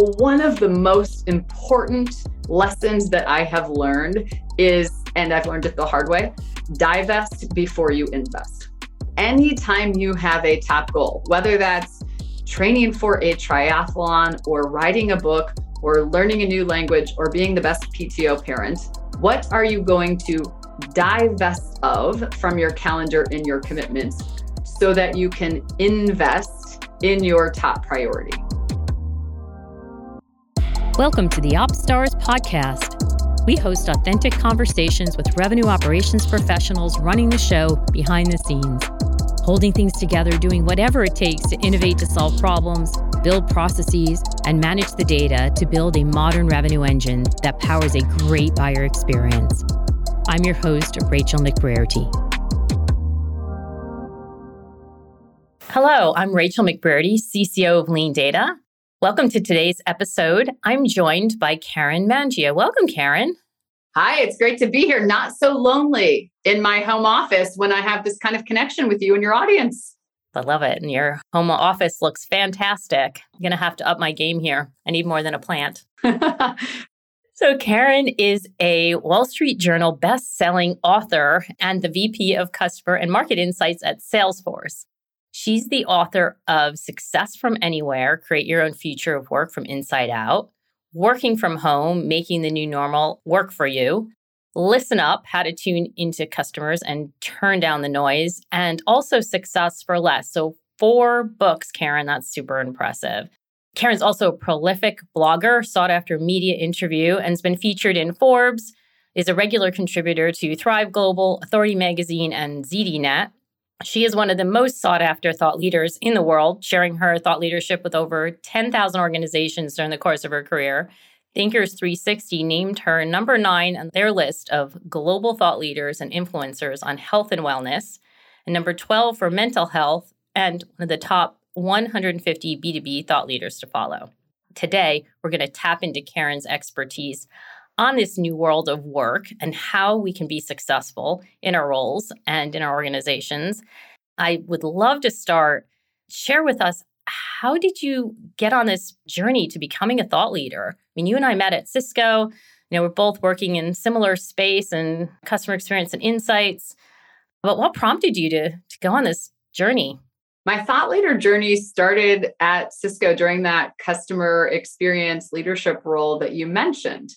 one of the most important lessons that I have learned is, and I've learned it the hard way divest before you invest. Anytime you have a top goal, whether that's training for a triathlon or writing a book or learning a new language or being the best PTO parent, what are you going to divest of from your calendar and your commitments so that you can invest in your top priority? Welcome to the OpsStars podcast. We host authentic conversations with revenue operations professionals running the show behind the scenes, holding things together, doing whatever it takes to innovate to solve problems, build processes, and manage the data to build a modern revenue engine that powers a great buyer experience. I'm your host, Rachel McBrearty. Hello, I'm Rachel McBrearty, CCO of LeanData. Welcome to today's episode. I'm joined by Karen Mangia. Welcome, Karen. Hi, it's great to be here. Not so lonely in my home office when I have this kind of connection with you and your audience. I love it. And your home office looks fantastic. I'm going to have to up my game here. I need more than a plant. so, Karen is a Wall Street Journal best-selling author and the VP of Customer and Market Insights at Salesforce. She's the author of Success from Anywhere Create Your Own Future of Work from Inside Out, Working from Home, Making the New Normal Work for You, Listen Up How to Tune into Customers and Turn Down the Noise, and also Success for Less. So, four books, Karen. That's super impressive. Karen's also a prolific blogger, sought after media interview, and has been featured in Forbes, is a regular contributor to Thrive Global, Authority Magazine, and ZDNet. She is one of the most sought after thought leaders in the world, sharing her thought leadership with over 10,000 organizations during the course of her career. Thinkers 360 named her number nine on their list of global thought leaders and influencers on health and wellness, and number 12 for mental health, and one of the top 150 B2B thought leaders to follow. Today, we're going to tap into Karen's expertise on this new world of work and how we can be successful in our roles and in our organizations. I would love to start share with us how did you get on this journey to becoming a thought leader? I mean, you and I met at Cisco. You know, we're both working in similar space and customer experience and insights. But what prompted you to, to go on this journey? My thought leader journey started at Cisco during that customer experience leadership role that you mentioned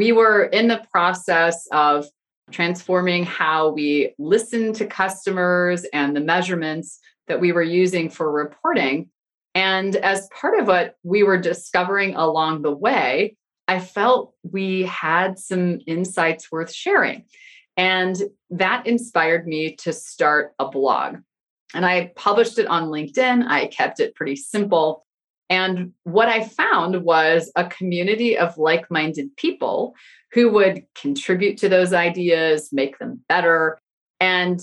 we were in the process of transforming how we listen to customers and the measurements that we were using for reporting. And as part of what we were discovering along the way, I felt we had some insights worth sharing. And that inspired me to start a blog. And I published it on LinkedIn. I kept it pretty simple. And what I found was a community of like minded people who would contribute to those ideas, make them better. And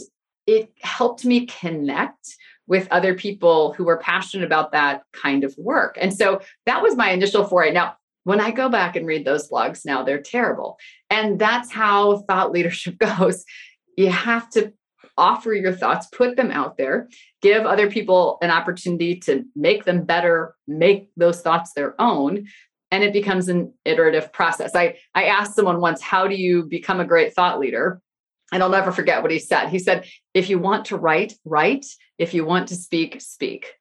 it helped me connect with other people who were passionate about that kind of work. And so that was my initial foray. Now, when I go back and read those blogs now, they're terrible. And that's how thought leadership goes. You have to offer your thoughts, put them out there, give other people an opportunity to make them better, make those thoughts their own. And it becomes an iterative process. I, I asked someone once, How do you become a great thought leader? And I'll never forget what he said. He said, If you want to write, write. If you want to speak, speak.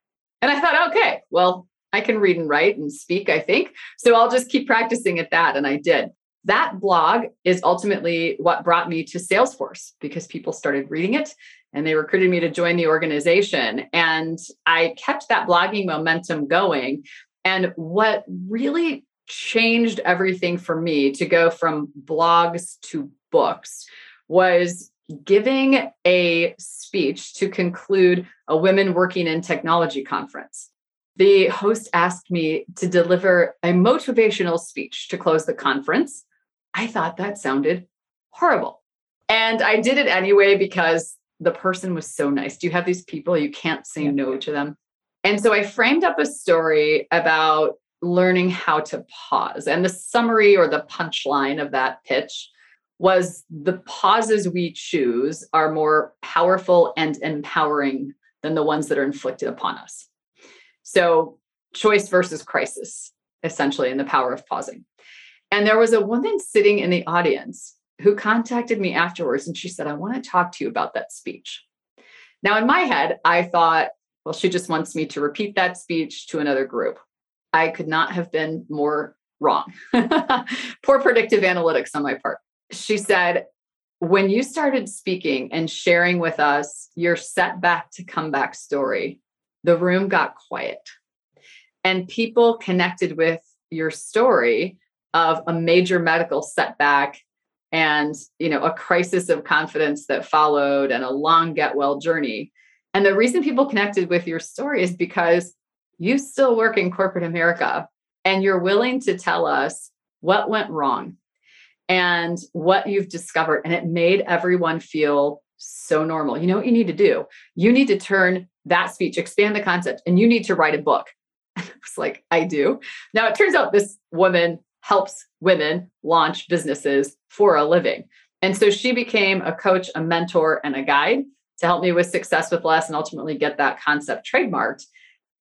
And I thought, okay, well, I can read and write and speak, I think. So I'll just keep practicing at that. And I did that blog is ultimately what brought me to Salesforce because people started reading it and they recruited me to join the organization. And I kept that blogging momentum going. And what really changed everything for me to go from blogs to books was giving a speech to conclude a Women Working in Technology conference. The host asked me to deliver a motivational speech to close the conference. I thought that sounded horrible. And I did it anyway because the person was so nice. Do you have these people you can't say no to them? And so I framed up a story about learning how to pause. And the summary or the punchline of that pitch was the pauses we choose are more powerful and empowering than the ones that are inflicted upon us. So, choice versus crisis. essentially, in the power of pausing. And there was a woman sitting in the audience who contacted me afterwards and she said, I want to talk to you about that speech. Now, in my head, I thought, well, she just wants me to repeat that speech to another group. I could not have been more wrong. Poor predictive analytics on my part. She said, when you started speaking and sharing with us your setback to comeback story, the room got quiet and people connected with your story of a major medical setback and you know a crisis of confidence that followed and a long get well journey. And the reason people connected with your story is because you still work in corporate america and you're willing to tell us what went wrong and what you've discovered and it made everyone feel so normal. You know what you need to do? You need to turn that speech expand the concept and you need to write a book. I was like i do. Now it turns out this woman helps women launch businesses for a living. And so she became a coach, a mentor, and a guide to help me with success with less and ultimately get that concept trademarked.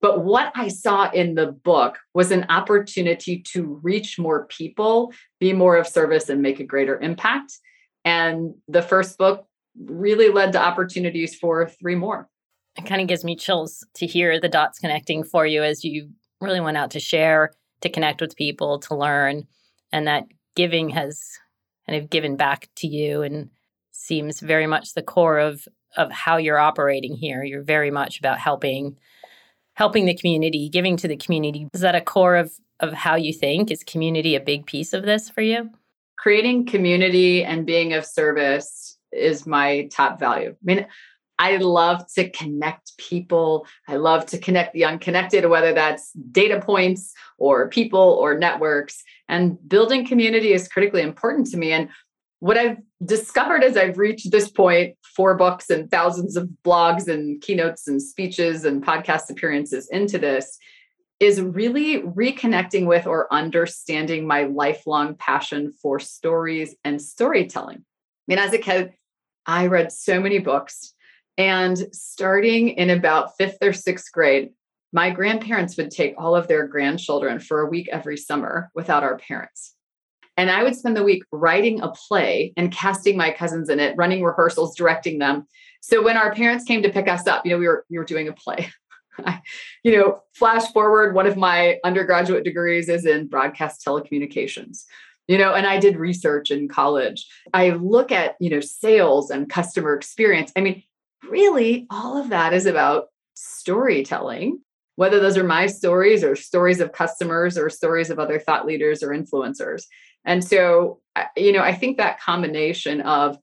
But what I saw in the book was an opportunity to reach more people, be more of service, and make a greater impact. And the first book really led to opportunities for three more. It kind of gives me chills to hear the dots connecting for you as you really went out to share to connect with people, to learn, and that giving has kind of given back to you and seems very much the core of of how you're operating here. You're very much about helping helping the community, giving to the community. Is that a core of of how you think? Is community a big piece of this for you? Creating community and being of service is my top value. I mean, I love to connect people. I love to connect the unconnected, whether that's data points or people or networks. And building community is critically important to me. And what I've discovered as I've reached this point four books and thousands of blogs and keynotes and speeches and podcast appearances into this is really reconnecting with or understanding my lifelong passion for stories and storytelling. I mean, as a kid, I read so many books and starting in about fifth or sixth grade, my grandparents would take all of their grandchildren for a week every summer without our parents. And I would spend the week writing a play and casting my cousins in it, running rehearsals, directing them. So when our parents came to pick us up, you know, we were we were doing a play. you know, flash forward, one of my undergraduate degrees is in broadcast telecommunications. You know, and I did research in college. I look at, you know, sales and customer experience. I mean, really all of that is about storytelling, whether those are my stories or stories of customers or stories of other thought leaders or influencers. And so, you know, I think that combination of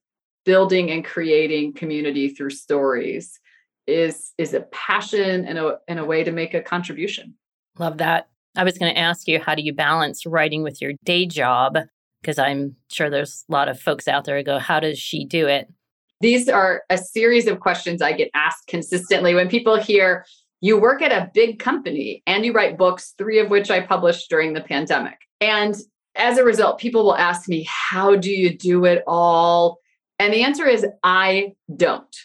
building and creating community through stories is is a passion and a, and a way to make a contribution. Love that. I was going to ask you, how do you balance writing with your day job? Because I'm sure there's a lot of folks out there who go, how does she do it? These are a series of questions I get asked consistently when people hear you work at a big company and you write books, three of which I published during the pandemic. And as a result, people will ask me, How do you do it all? And the answer is, I don't.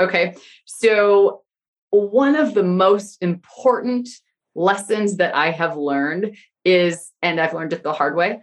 Okay. So, one of the most important lessons that I have learned is, and I've learned it the hard way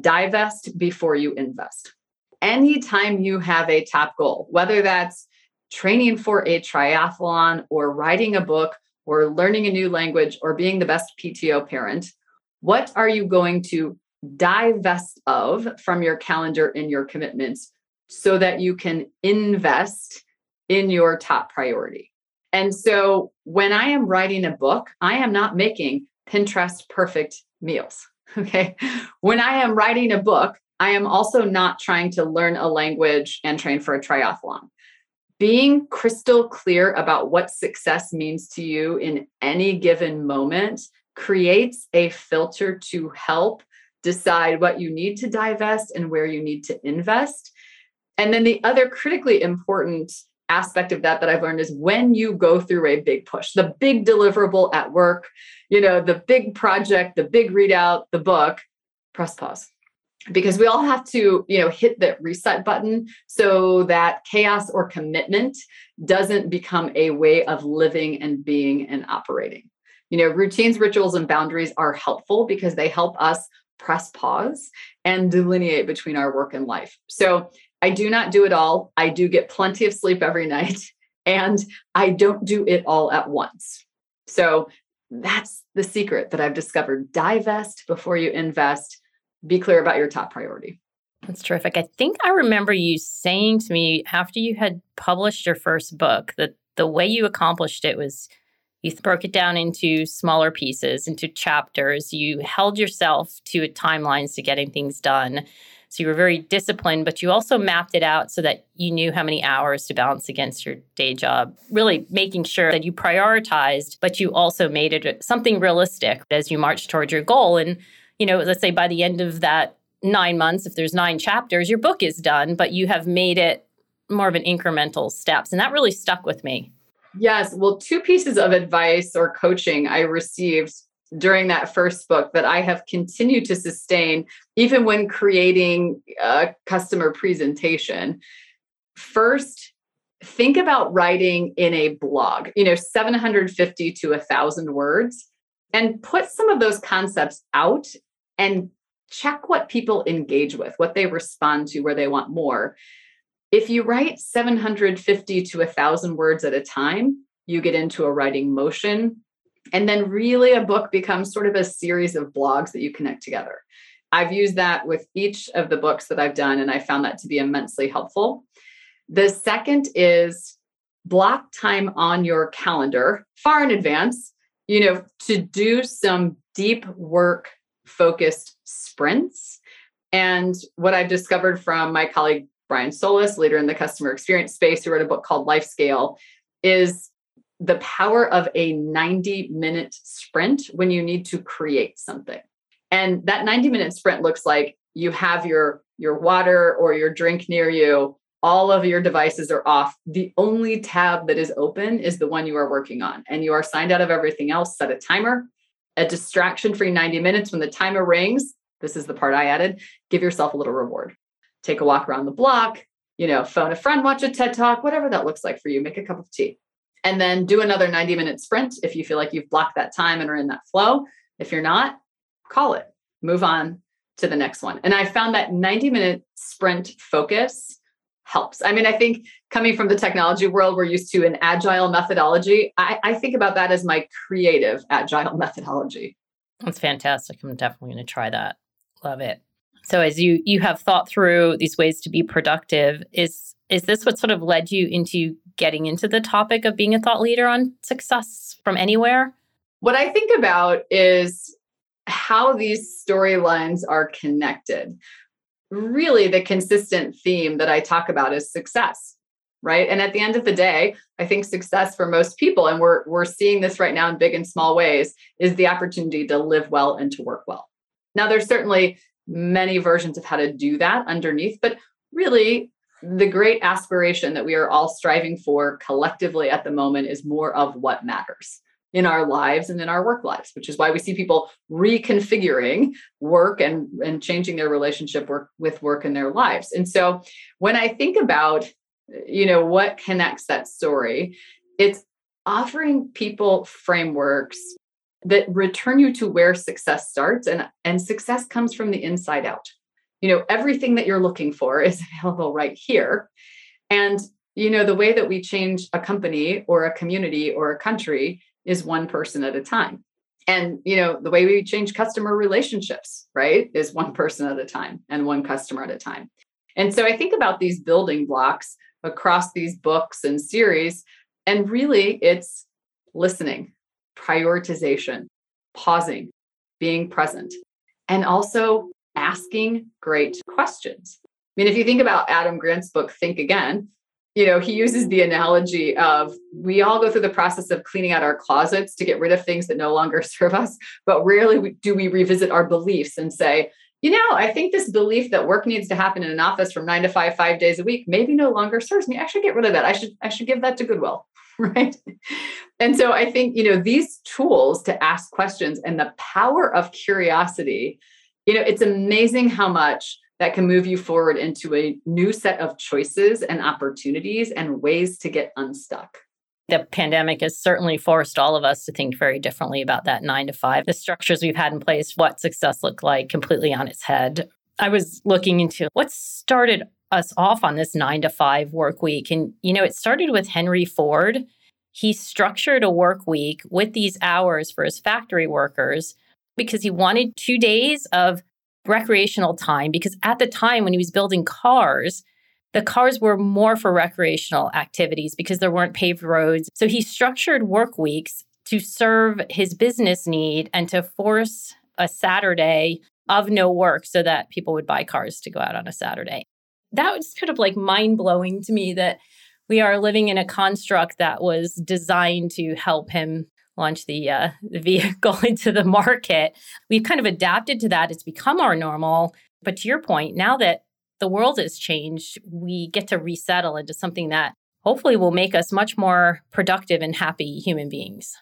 divest before you invest anytime you have a top goal, whether that's training for a triathlon or writing a book or learning a new language or being the best PTO parent, what are you going to divest of from your calendar and your commitments so that you can invest in your top priority? And so when I am writing a book, I am not making Pinterest perfect meals. Okay. When I am writing a book, I am also not trying to learn a language and train for a triathlon. Being crystal clear about what success means to you in any given moment creates a filter to help decide what you need to divest and where you need to invest. And then the other critically important aspect of that that I've learned is when you go through a big push, the big deliverable at work, you know, the big project, the big readout, the book, press pause because we all have to you know hit the reset button so that chaos or commitment doesn't become a way of living and being and operating You know, routines, rituals, and boundaries are helpful because they help us press pause and delineate between our work and life. So I do not do it all. I do get plenty of sleep every night, and I don't do it all at once. So that's the secret that I've discovered. Divest before you invest. Be clear about your top priority. That's terrific. I think I remember you saying to me after you had published your first book that the way you accomplished it was you broke it down into smaller pieces, into chapters. You held yourself to timelines to getting things done. So you were very disciplined, but you also mapped it out so that you knew how many hours to balance against your day job, really making sure that you prioritized, but you also made it something realistic as you marched towards your goal. And, you know, let's say by the end of that nine months, if there's nine chapters, your book is done, but you have made it more of an incremental steps. And that really stuck with me. Yes. Well, two pieces of advice or coaching I received during that first book that I have continued to sustain, even when creating a customer presentation. First, think about writing in a blog, you know, 750 to 1,000 words, and put some of those concepts out and check what people engage with, what they respond to, where they want more. If you write 750 to 1,000 words at a time, you get into a writing motion and then really a book becomes sort of a series of blogs that you connect together. I've used that with each of the books that I've done, and I found that to be immensely helpful. The second is block time on your calendar far in advance, you know, to do some deep work focused sprints. And what I've discovered from my colleague Brian Solis, leader in the customer experience space, who wrote a book called Life Scale, is the power of a 90 minute sprint when you need to create something. And that 90 minute sprint looks like you have your your water or your drink near you, all of your devices are off. The only tab that is open is the one you are working on and you are signed out of everything else. Set a timer, a distraction free 90 minutes when the timer rings. This is the part I added. Give yourself a little reward. Take a walk around the block, you know, phone a friend, watch a TED talk, whatever that looks like for you. Make a cup of tea and then do another 90 minute sprint if you feel like you've blocked that time and are in that flow. If you're not, call it, move on to the next one. And I found that 90 minute sprint focus helps. I mean, I think coming from the technology world, we're used to an agile methodology. I, I think about that as my creative agile methodology. That's fantastic. I'm definitely going to try that. Love it. So as you you have thought through these ways to be productive, is is this what sort of led you into getting into the topic of being a thought leader on success from anywhere? What I think about is how these storylines are connected. Really, the consistent theme that I talk about is success, right? And at the end of the day, I think success for most people, and we're, we're seeing this right now in big and small ways, is the opportunity to live well and to work well. Now, there's certainly many versions of how to do that underneath, but really, the great aspiration that we are all striving for collectively at the moment is more of what matters in our lives and in our work lives which is why we see people reconfiguring work and and changing their relationship work with work in their lives. And so when i think about you know what connects that story it's offering people frameworks that return you to where success starts and and success comes from the inside out. You know everything that you're looking for is available right here. And you know the way that we change a company or a community or a country is one person at a time and you know the way we change customer relationships right is one person at a time and one customer at a time and so i think about these building blocks across these books and series and really it's listening prioritization pausing being present and also asking great questions. I mean, if you think about Adam Grant's book, Think Again, you know, he uses the analogy of we all go through the process of cleaning out our closets to get rid of things that no longer serve us, but rarely do we revisit our beliefs and say, you know, I think this belief that work needs to happen in an office from nine to five, five days a week, maybe no longer serves me. I should get rid of that. I should, I should give that to Goodwill. Right. And so I think, you know, these tools to ask questions and the power of curiosity you know, it's amazing how much that can move you forward into a new set of choices and opportunities and ways to get unstuck. The pandemic has certainly forced all of us to think very differently about that nine to five. The structures we've had in place, what success looked like, completely on its head. I was looking into what started us off on this nine to five work week. And, you know, it started with Henry Ford. He structured a work week with these hours for his factory workers because he wanted two days of recreational time. Because at the time when he was building cars, the cars were more for recreational activities because there weren't paved roads. So he structured work weeks to serve his business need and to force a Saturday of no work so that people would buy cars to go out on a Saturday. That was kind of like mind blowing to me that we are living in a construct that was designed to help him launch the, uh, the vehicle into the market. We've kind of adapted to that. It's become our normal. But to your point, now that the world has changed, we get to resettle into something that hopefully will make us much more productive and happy human beings.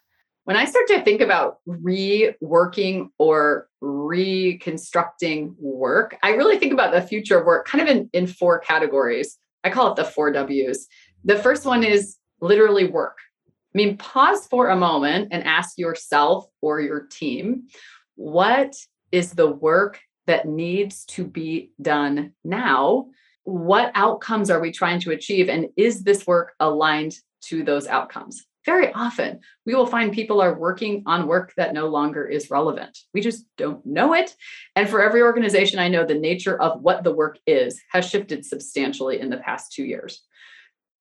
When I start to think about reworking or reconstructing work, I really think about the future of work kind of in, in four categories. I call it the four W's. The first one is literally work. I mean, pause for a moment and ask yourself or your team what is the work that needs to be done now. What outcomes are we trying to achieve? And is this work aligned to those outcomes? Very often, we will find people are working on work that no longer is relevant. We just don't know it. And for every organization, I know the nature of what the work is has shifted substantially in the past two years.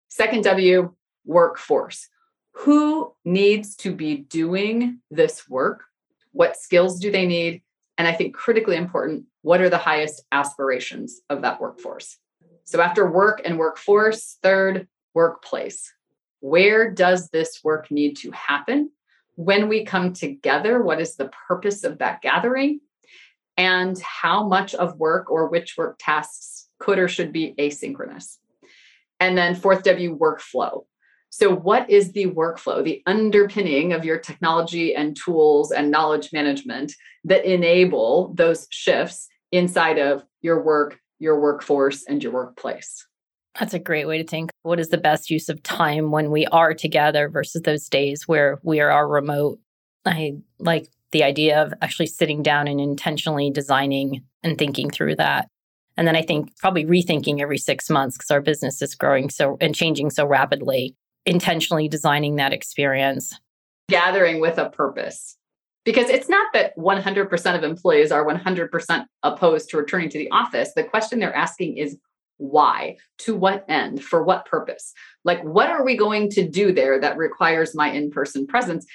Second W, workforce. Who needs to be doing this work? What skills do they need? And I think critically important, what are the highest aspirations of that workforce? So after work and workforce, third, workplace. Where does this work need to happen? When we come together, what is the purpose of that gathering? And how much of work or which work tasks could or should be asynchronous? And then fourth W, workflow. So, what is the workflow, the underpinning of your technology and tools and knowledge management that enable those shifts inside of your work, your workforce, and your workplace? That's a great way to think. What is the best use of time when we are together versus those days where we are remote? I like the idea of actually sitting down and intentionally designing and thinking through that. And then I think probably rethinking every six months because our business is growing so and changing so rapidly intentionally designing that experience. Gathering with a purpose. Because it's not that 100% of employees are 100% opposed to returning to the office. The question they're asking is why? To what end? For what purpose? Like, what are we going to do there that requires my in person presence?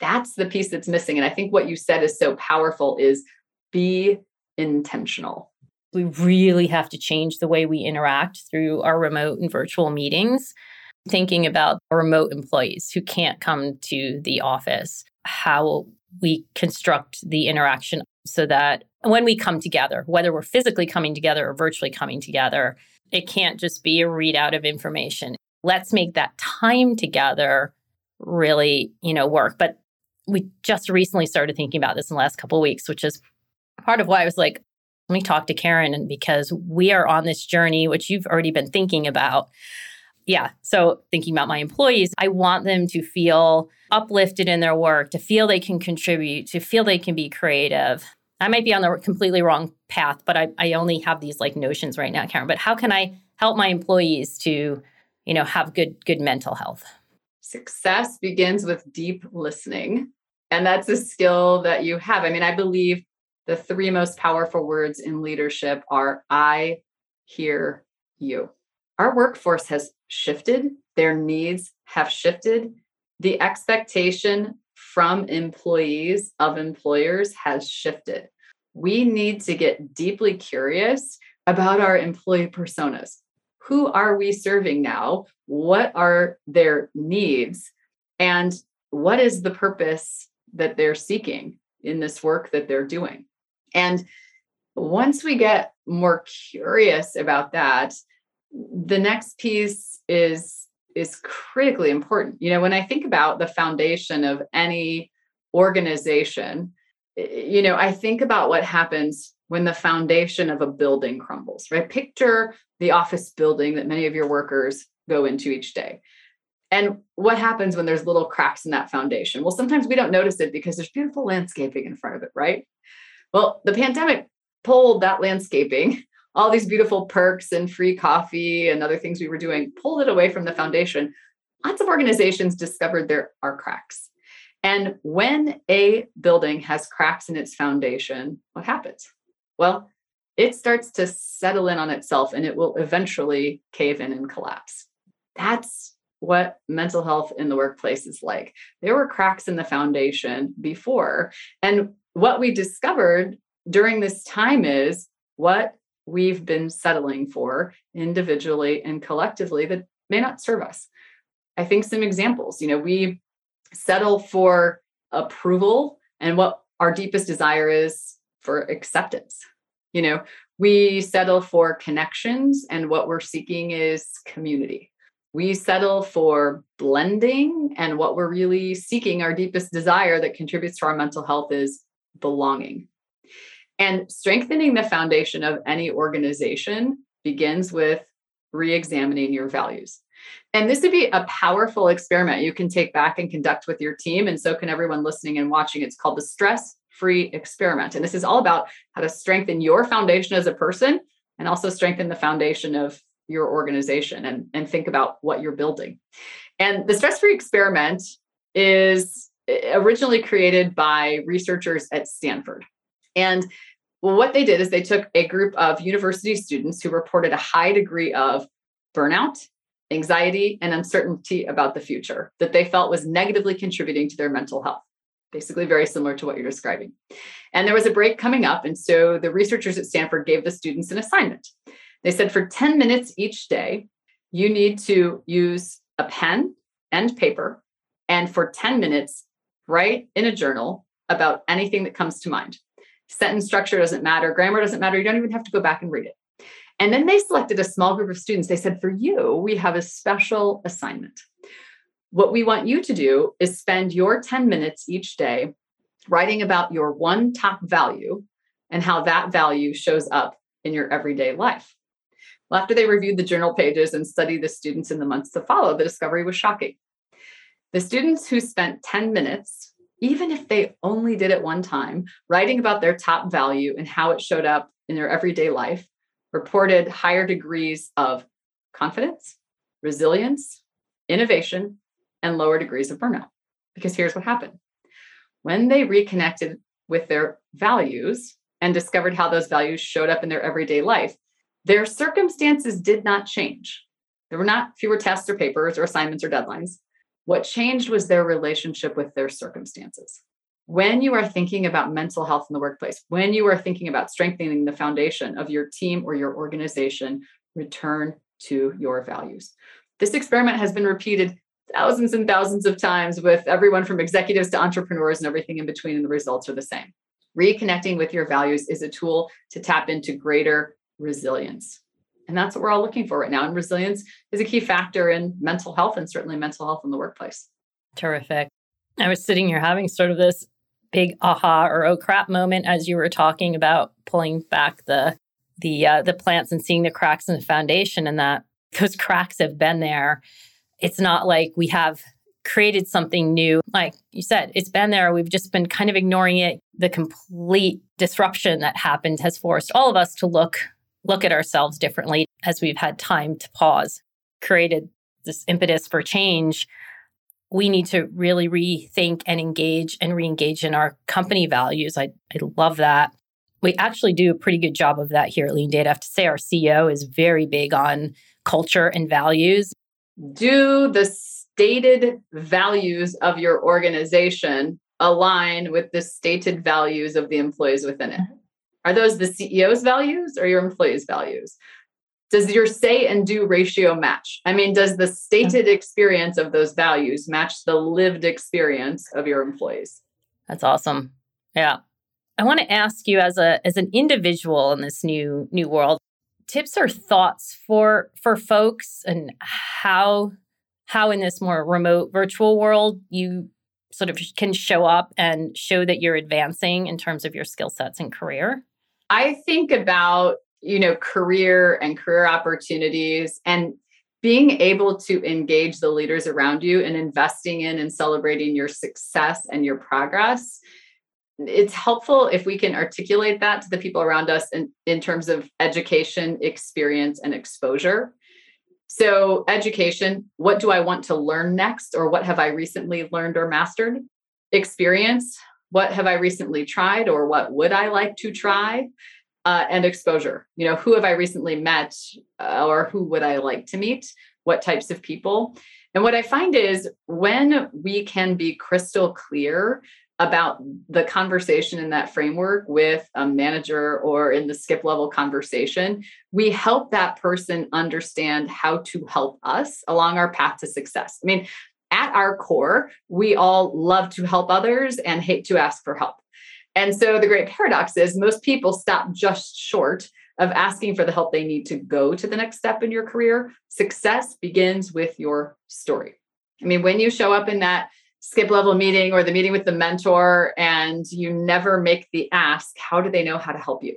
That's the piece that's missing. And I think what you said is so powerful is be intentional. We really have to change the way we interact through our remote and virtual meetings thinking about remote employees who can't come to the office, how we construct the interaction so that when we come together, whether we're physically coming together or virtually coming together, it can't just be a readout of information. Let's make that time together really, you know, work. But we just recently started thinking about this in the last couple weeks, which is part of why I was like, let me talk to Karen and because we are on this journey, which you've already been thinking about yeah. So thinking about my employees, I want them to feel uplifted in their work, to feel they can contribute, to feel they can be creative. I might be on the completely wrong path, but I, I only have these like notions right now, Karen. But how can I help my employees to, you know, have good, good mental health? Success begins with deep listening. And that's a skill that you have. I mean, I believe the three most powerful words in leadership are I hear you. Our workforce has shifted, their needs have shifted. The expectation from employees of employers has shifted. We need to get deeply curious about our employee personas. Who are we serving now? What are their needs? And what is the purpose that they're seeking in this work that they're doing? And once we get more curious about that, the next piece is is critically important you know when i think about the foundation of any organization you know i think about what happens when the foundation of a building crumbles right picture the office building that many of your workers go into each day And what happens when there's little cracks in that foundation? Well, sometimes we don't notice it because there's beautiful landscaping in front of it, right? Well, the pandemic pulled that landscaping, all these beautiful perks and free coffee and other things we were doing, pulled it away from the foundation. Lots of organizations discovered there are cracks. And when a building has cracks in its foundation, what happens? Well, it starts to settle in on itself and it will eventually cave in and collapse. That's what mental health in the workplace is like. There were cracks in the foundation before. And what we discovered during this time is what we've been settling for individually and collectively that may not serve us. I think some examples, you know, we settle for approval and what our deepest desire is for acceptance. You know, we settle for connections and what we're seeking is community. We settle for blending and what we're really seeking, our deepest desire that contributes to our mental health is belonging. And strengthening the foundation of any organization begins with re examining your values. And this would be a powerful experiment you can take back and conduct with your team. And so can everyone listening and watching. It's called the stress free experiment. And this is all about how to strengthen your foundation as a person and also strengthen the foundation of your organization and, and think about what you're building. And the stress free experiment is eh, originally created by researchers at Stanford. And what they did is they took a group of university students who reported a high degree of burnout, anxiety, and uncertainty about the future that they felt was negatively contributing to their mental health. Basically, very similar to what you're describing. And there was a break coming up. And so the researchers at Stanford gave the students an assignment. They said for 10 minutes each day, you need to use a pen and paper. And for 10 minutes, write in a journal about anything that comes to mind. Sentence structure doesn't matter, grammar doesn't matter. You don't even have to go back and read it. And then they selected a small group of students. They said, For you, we have a special assignment. What we want you to do is spend your 10 minutes each day writing about your one top value and how that value shows up in your everyday life. Well, after they reviewed the journal pages and studied the students in the months to follow, the discovery was shocking. The students who spent 10 minutes, even if they only did it one time, writing about their top value and how it showed up in their everyday life, reported higher degrees of confidence, resilience, innovation, and lower degrees of burnout. Because here's what happened when they reconnected with their values and discovered how those values showed up in their everyday life, their circumstances did not change. There were not fewer tests or papers or assignments or deadlines. What changed was their relationship with their circumstances. When you are thinking about mental health in the workplace, when you are thinking about strengthening the foundation of your team or your organization, return to your values. This experiment has been repeated thousands and thousands of times with everyone from executives to entrepreneurs and everything in between, and the results are the same. Reconnecting with your values is a tool to tap into greater resilience. And that's what we're all looking for right now. And resilience is a key factor in mental health and certainly mental health in the workplace. Terrific. I was sitting here having sort of this big aha or oh crap moment as you were talking about pulling back the the uh, the plants and seeing the cracks in the foundation and that those cracks have been there. It's not like we have created something new. Like you said, it's been there. We've just been kind of ignoring it. The complete disruption that happened has forced all of us to look look at ourselves differently as we've had time to pause, created this impetus for change. We need to really rethink and engage and re engage in our company values. I, I love that. We actually do a pretty good job of that here at LeanData. I have to say, our CEO is very big on culture and values. Do the stated values of your organization align with the stated values of the employees within it? Mm-hmm. Are those the CEO's values or your employees' values? Does your say and do ratio match? I mean, does the stated experience of those values match the lived experience of your employees? That's awesome. Yeah. I want to ask you as a as an individual in this new new world, tips or thoughts for for folks and how how in this more remote virtual world you sort of can show up and show that you're advancing in terms of your skill sets and career? I think about, you know, career and career opportunities and being able to engage the leaders around you and investing in and celebrating your success and your progress. It's helpful if we can articulate that to the people around us in, in terms of education experience and exposure. So education what do i want to learn next or what have i recently learned or mastered? Experience what have i recently tried or what would i like to try uh, and exposure. You know, who have I recently met uh, or who would I like to meet? What types of people? And what I find is when we can be crystal clear about the conversation in that framework with a manager or in the skip level conversation, we help that person understand how to help us along our path to success. I mean, at our core, we all love to help others and hate to ask for help. And so the great paradox is most people stop just short of asking for the help they need to go to the next step in your career. Success begins with your story. I mean, when you show up in that skip level meeting or the meeting with the mentor and you never make the ask, how do they know how to help you?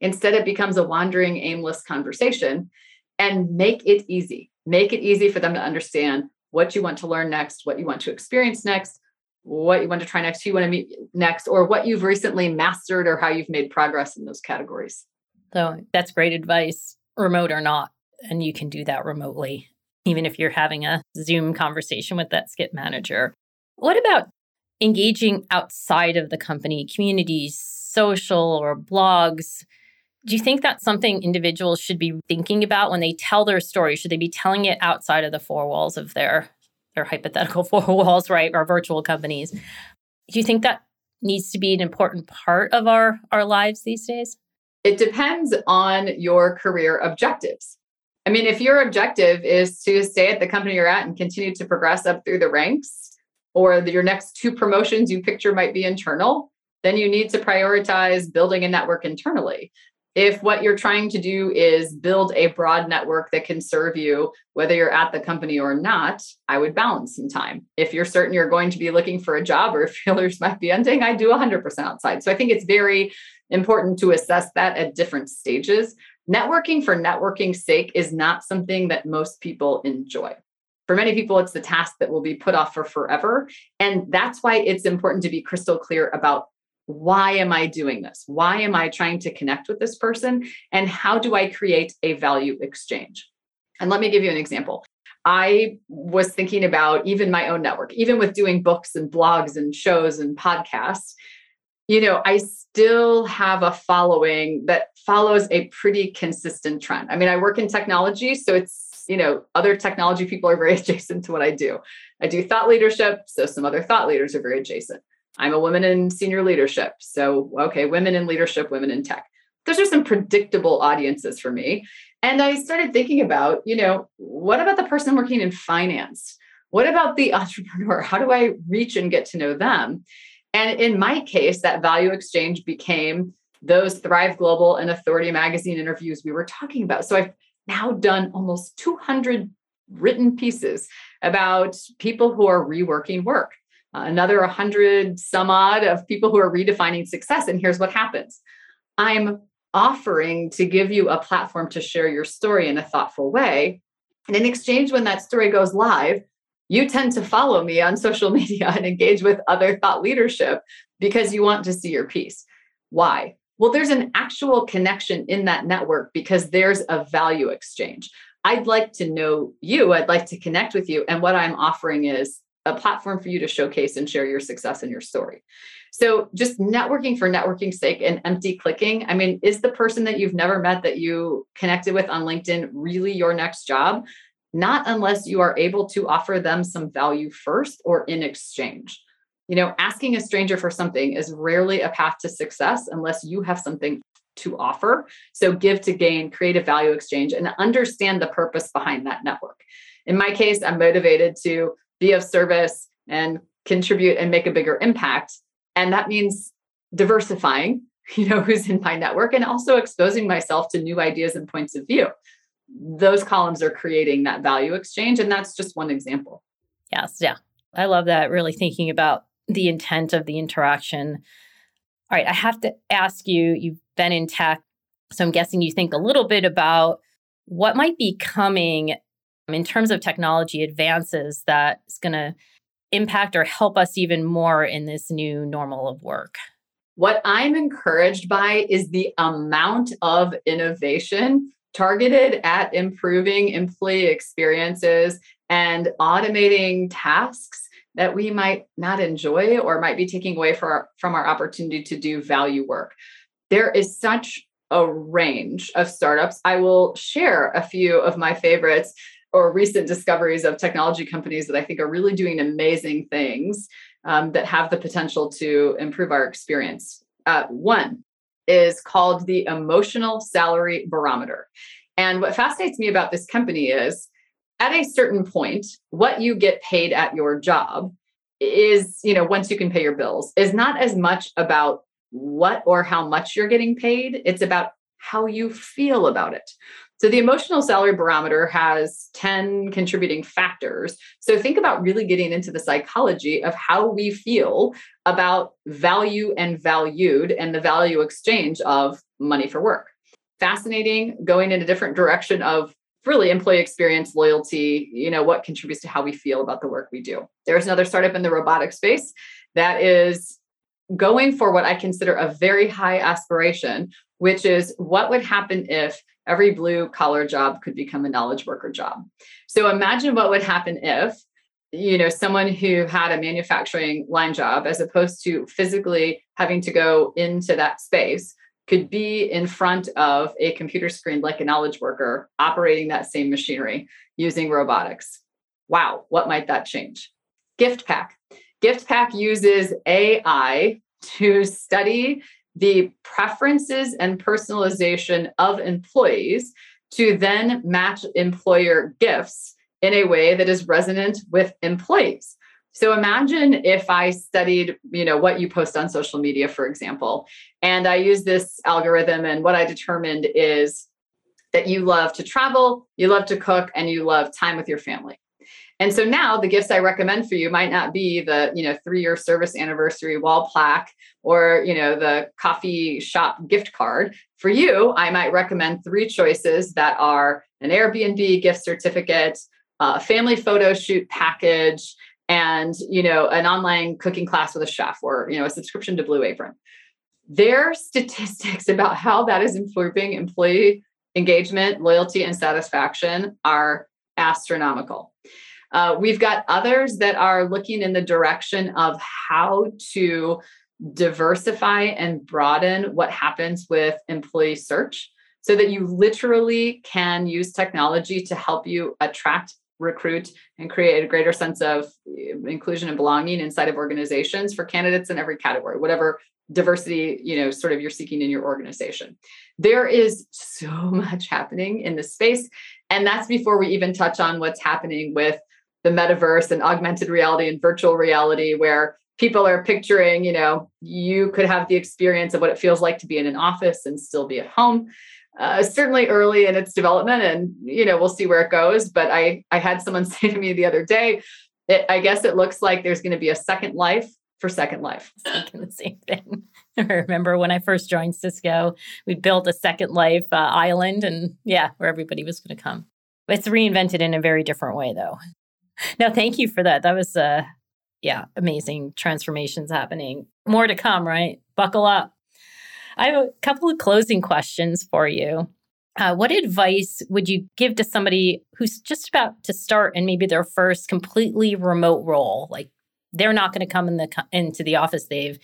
Instead, it becomes a wandering, aimless conversation and make it easy. Make it easy for them to understand what you want to learn next, what you want to experience next, what you want to try next, who you want to meet next, or what you've recently mastered or how you've made progress in those categories. So that's great advice, remote or not. And you can do that remotely, even if you're having a Zoom conversation with that skip manager. What about engaging outside of the company, communities, social or blogs? Do you think that's something individuals should be thinking about when they tell their story? Should they be telling it outside of the four walls of their their hypothetical four walls, right? Our virtual companies. Do you think that needs to be an important part of our our lives these days? It depends on your career objectives. I mean, if your objective is to stay at the company you're at and continue to progress up through the ranks, or the, your next two promotions you picture might be internal, then you need to prioritize building a network internally if what you're trying to do is build a broad network that can serve you, whether you're at the company or not, I would balance some time. If you're certain you're going to be looking for a job or if feelers might be ending, I do 100% outside. So I think it's very important to assess that at different stages. Networking for networking's sake is not something that most people enjoy. For many people, it's the task that will be put off for forever. And that's why it's important to be crystal clear about why am I doing this? Why am I trying to connect with this person? And how do I create a value exchange? And let me give you an example. I was thinking about even my own network, even with doing books and blogs and shows and podcasts. You know, I still have a following that follows a pretty consistent trend. I mean, I work in technology, so it's, you know, other technology people are very adjacent to what I do. I do thought leadership, so some other thought leaders are very adjacent. I'm a woman in senior leadership. So, okay, women in leadership, women in tech. Those are some predictable audiences for me. And I started thinking about, you know, what about the person working in finance? What about the entrepreneur? How do I reach and get to know them? And in my case, that value exchange became those Thrive Global and Authority Magazine interviews we were talking about. So I've now done almost 200 written pieces about people who are reworking work another 100 some odd of people who are redefining success. And here's what happens I'm offering to give you a platform to share your story in a thoughtful way. And in exchange, when that story goes live, you tend to follow me on social media and engage with other thought leadership because you want to see your piece. Why? Well, there's an actual connection in that network because there's a value exchange. I'd like to know you. I'd like to connect with you. And what I'm offering is a platform for you to showcase and share your success and your story. So just networking for networking's sake and empty clicking. I mean, is the person that you've never met that you connected with on LinkedIn really your next job? Not unless you are able to offer them some value first or in exchange. You know, asking a stranger for something is rarely a path to success unless you have something to offer. So give to gain, create a value exchange, and understand the purpose behind that network. In my case, I'm motivated to be of service and contribute and make a bigger impact. And that means diversifying, you know, who's in my network and also exposing myself to new ideas and points of view. Those columns are creating that value exchange. And that's just one example. Yes. Yeah. I love that. Really thinking about the intent of the interaction. All right. I have to ask you, you've been in tech. So I'm guessing you think a little bit about what might be coming in terms of technology advances that's going to impact or help us even more in this new normal of work? What I'm encouraged by is the amount of innovation targeted at improving employee experiences and automating tasks that we might not enjoy or might be taking away our, from our opportunity to do value work. There is such a range of startups. I will share a few of my favorites or recent discoveries of technology companies that I think are really doing amazing things um, that have the potential to improve our experience. Uh, one is called the Emotional Salary Barometer. And what fascinates me about this company is at a certain point, what you get paid at your job is, you know, once you can pay your bills, is not as much about what or how much you're getting paid. It's about how you feel about it. So the emotional salary barometer has 10 contributing factors. So think about really getting into the psychology of how we feel about value and valued and the value exchange of money for work. Fascinating, going in a different direction of really employee experience, loyalty, you know, what contributes to how we feel about the work we do. There's another startup in the robotic space that is going for what I consider a very high aspiration, which is what would happen if every blue collar job could become a knowledge worker job. So imagine what would happen if you know someone who had a manufacturing line job as opposed to physically having to go into that space could be in front of a computer screen like a knowledge worker operating that same machinery using robotics wow what might that change Gift Pack. Gift Pack uses ai to study the preferences and personalization of employees to then match employer gifts in a way that is resonant with employees. So imagine if I studied, you know, what you post on social media, for example, and I use this algorithm, and what I determined is that you love to travel, you love to cook, and you love time with your family. And so now the gifts I recommend for you might not be the, you know, three-year service anniversary wall plaque or, you know, the coffee shop gift card. For you, I might recommend three choices that are an Airbnb gift certificate, a family photo shoot package, and, you know, an online cooking class with a chef or, you know, a subscription to Blue Apron. Their statistics about how that is improving employee engagement, loyalty, and satisfaction are astronomical. Uh, we've got others that are looking in the direction of how to diversify and broaden what happens with employee search so that you literally can use technology to help you attract recruit and create a greater sense of uh, inclusion and belonging inside of organizations for candidates in every category whatever diversity you know sort of you're seeking in your organization. There is so much happening in this space and that's before we even touch on what's happening with the metaverse and augmented reality and virtual reality where people are picturing you know you could have the experience of what it feels like to be in an office and still be at home uh, certainly early in its development and you know we'll see where it goes. But i i had someone say to me the other day it, i guess it looks like there's going to be a second life for second life. The same thing. I remember when i first joined cisco we built a second life uh, island and yeah where everybody was going to come. It's reinvented in a very different way though no, thank you for that. That was uh yeah, amazing transformations happening. More to come, right? Buckle up. I have a couple of closing questions for you. Uh, what advice would you give to somebody who's just about to start and maybe their first completely remote role? Like they're not going to come in the into the office. They've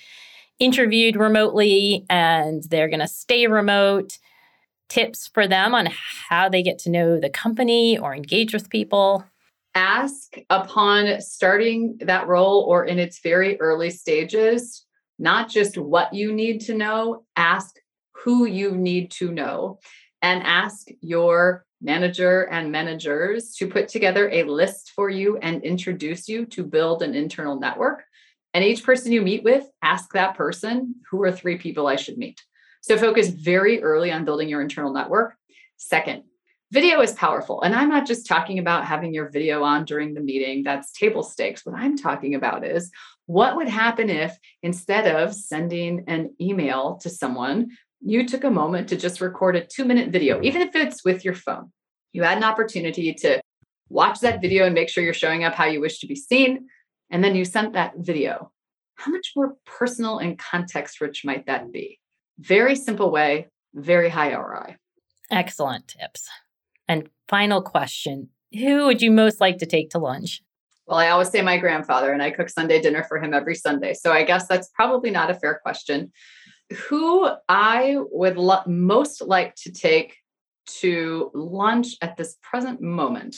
interviewed remotely and they're going to stay remote. Tips for them on how they get to know the company or engage with people ask upon starting that role or in its very early stages, not just what you need to know, ask who you need to know, and ask your manager and managers to put together a list for you and introduce you to build an internal network. And each person you meet with, ask that person who are three people I should meet. So focus very early on building your internal network. Second, Video is powerful. And I'm not just talking about having your video on during the meeting, that's table stakes. What I'm talking about is what would happen if instead of sending an email to someone, you took a moment to just record a two minute video, even if it's with your phone. You had an opportunity to watch that video and make sure you're showing up how you wish to be seen. And then you sent that video. How much more personal and context rich might that be? Very simple way, very high ROI. Excellent tips. And final question Who would you most like to take to lunch? Well, I always say my grandfather, and I cook Sunday dinner for him every Sunday. So I guess that's probably not a fair question. Who I would lo- most like to take to lunch at this present moment?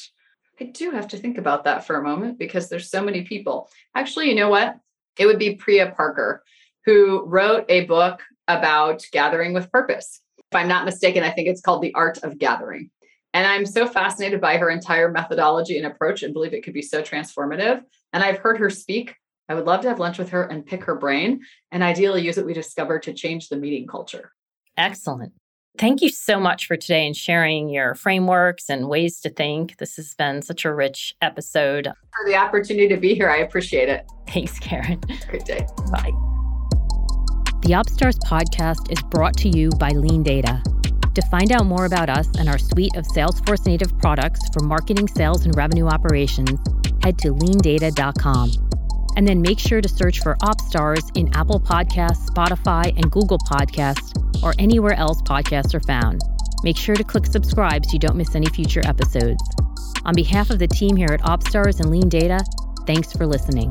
I do have to think about that for a moment because there's so many people. Actually, you know what? It would be Priya Parker, who wrote a book about gathering with purpose. If I'm not mistaken, I think it's called The Art of Gathering. And I'm so fascinated by her entire methodology and approach and believe it could be so transformative. And I've heard her speak. I would love to have lunch with her and pick her brain and ideally use what we discovered to change the meeting culture. Excellent. Thank you so much for today and sharing your frameworks and ways to think. This has been such a rich episode. For the opportunity to be here, I appreciate it. Thanks, Karen. Great day. Bye. The OpsStars podcast is brought to you by LeanData. To find out more about us and our suite of Salesforce native products for marketing, sales, and revenue operations, head to leandata.com. And then make sure to search for OpsStars in Apple Podcasts, Spotify, and Google Podcasts, or anywhere else podcasts are found. Make sure to click subscribe so you don't miss any future episodes. On behalf of the team here at OpsStars and LeanData, thanks for listening.